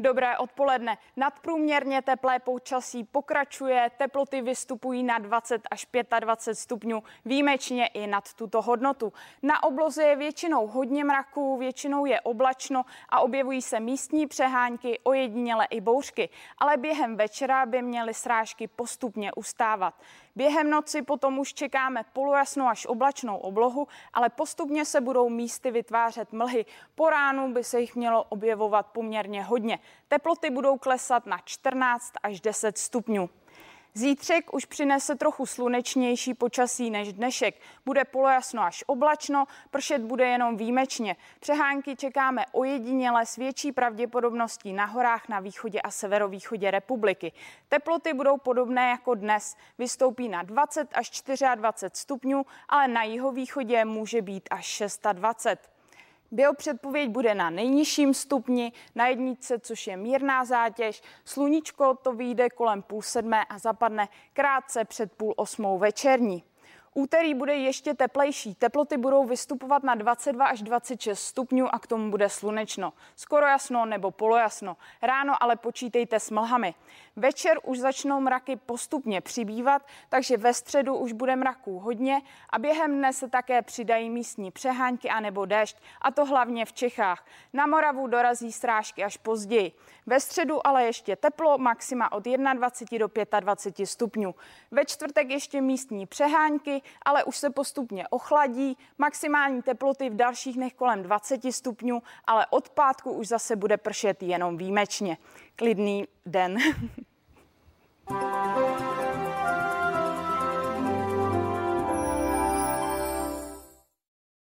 dobré odpoledne. Nadprůměrně teplé počasí pokračuje, teploty vystupují na 20 až 25 stupňů, výjimečně i nad tuto hodnotu. Na obloze je většinou hodně mraků, většinou je oblačno a objevují se místní přehánky, ojediněle i bouřky, ale během večera by měly srážky postupně ustávat. Během noci potom už čekáme polojasnou až oblačnou oblohu, ale postupně se budou místy vytvářet mlhy. Po ránu by se jich mělo objevovat poměrně hodně. Teploty budou klesat na 14 až 10 stupňů. Zítřek už přinese trochu slunečnější počasí než dnešek. Bude polojasno až oblačno, pršet bude jenom výjimečně. Přehánky čekáme ojediněle s větší pravděpodobností na horách na východě a severovýchodě republiky. Teploty budou podobné jako dnes. Vystoupí na 20 až 24 stupňů, ale na jihovýchodě může být až 620. Biopředpověď bude na nejnižším stupni, na jednice, což je mírná zátěž. Sluníčko to vyjde kolem půl sedmé a zapadne krátce před půl osmou večerní. Úterý bude ještě teplejší. Teploty budou vystupovat na 22 až 26 stupňů a k tomu bude slunečno. Skoro jasno nebo polojasno. Ráno ale počítejte s mlhami. Večer už začnou mraky postupně přibývat, takže ve středu už bude mraků hodně a během dne se také přidají místní přehánky a nebo déšť, a to hlavně v Čechách. Na Moravu dorazí strážky až později. Ve středu ale ještě teplo, maxima od 21 do 25 stupňů. Ve čtvrtek ještě místní přehánky, ale už se postupně ochladí. Maximální teploty v dalších dnech kolem 20 stupňů, ale od pátku už zase bude pršet jenom výjimečně. Klidný den.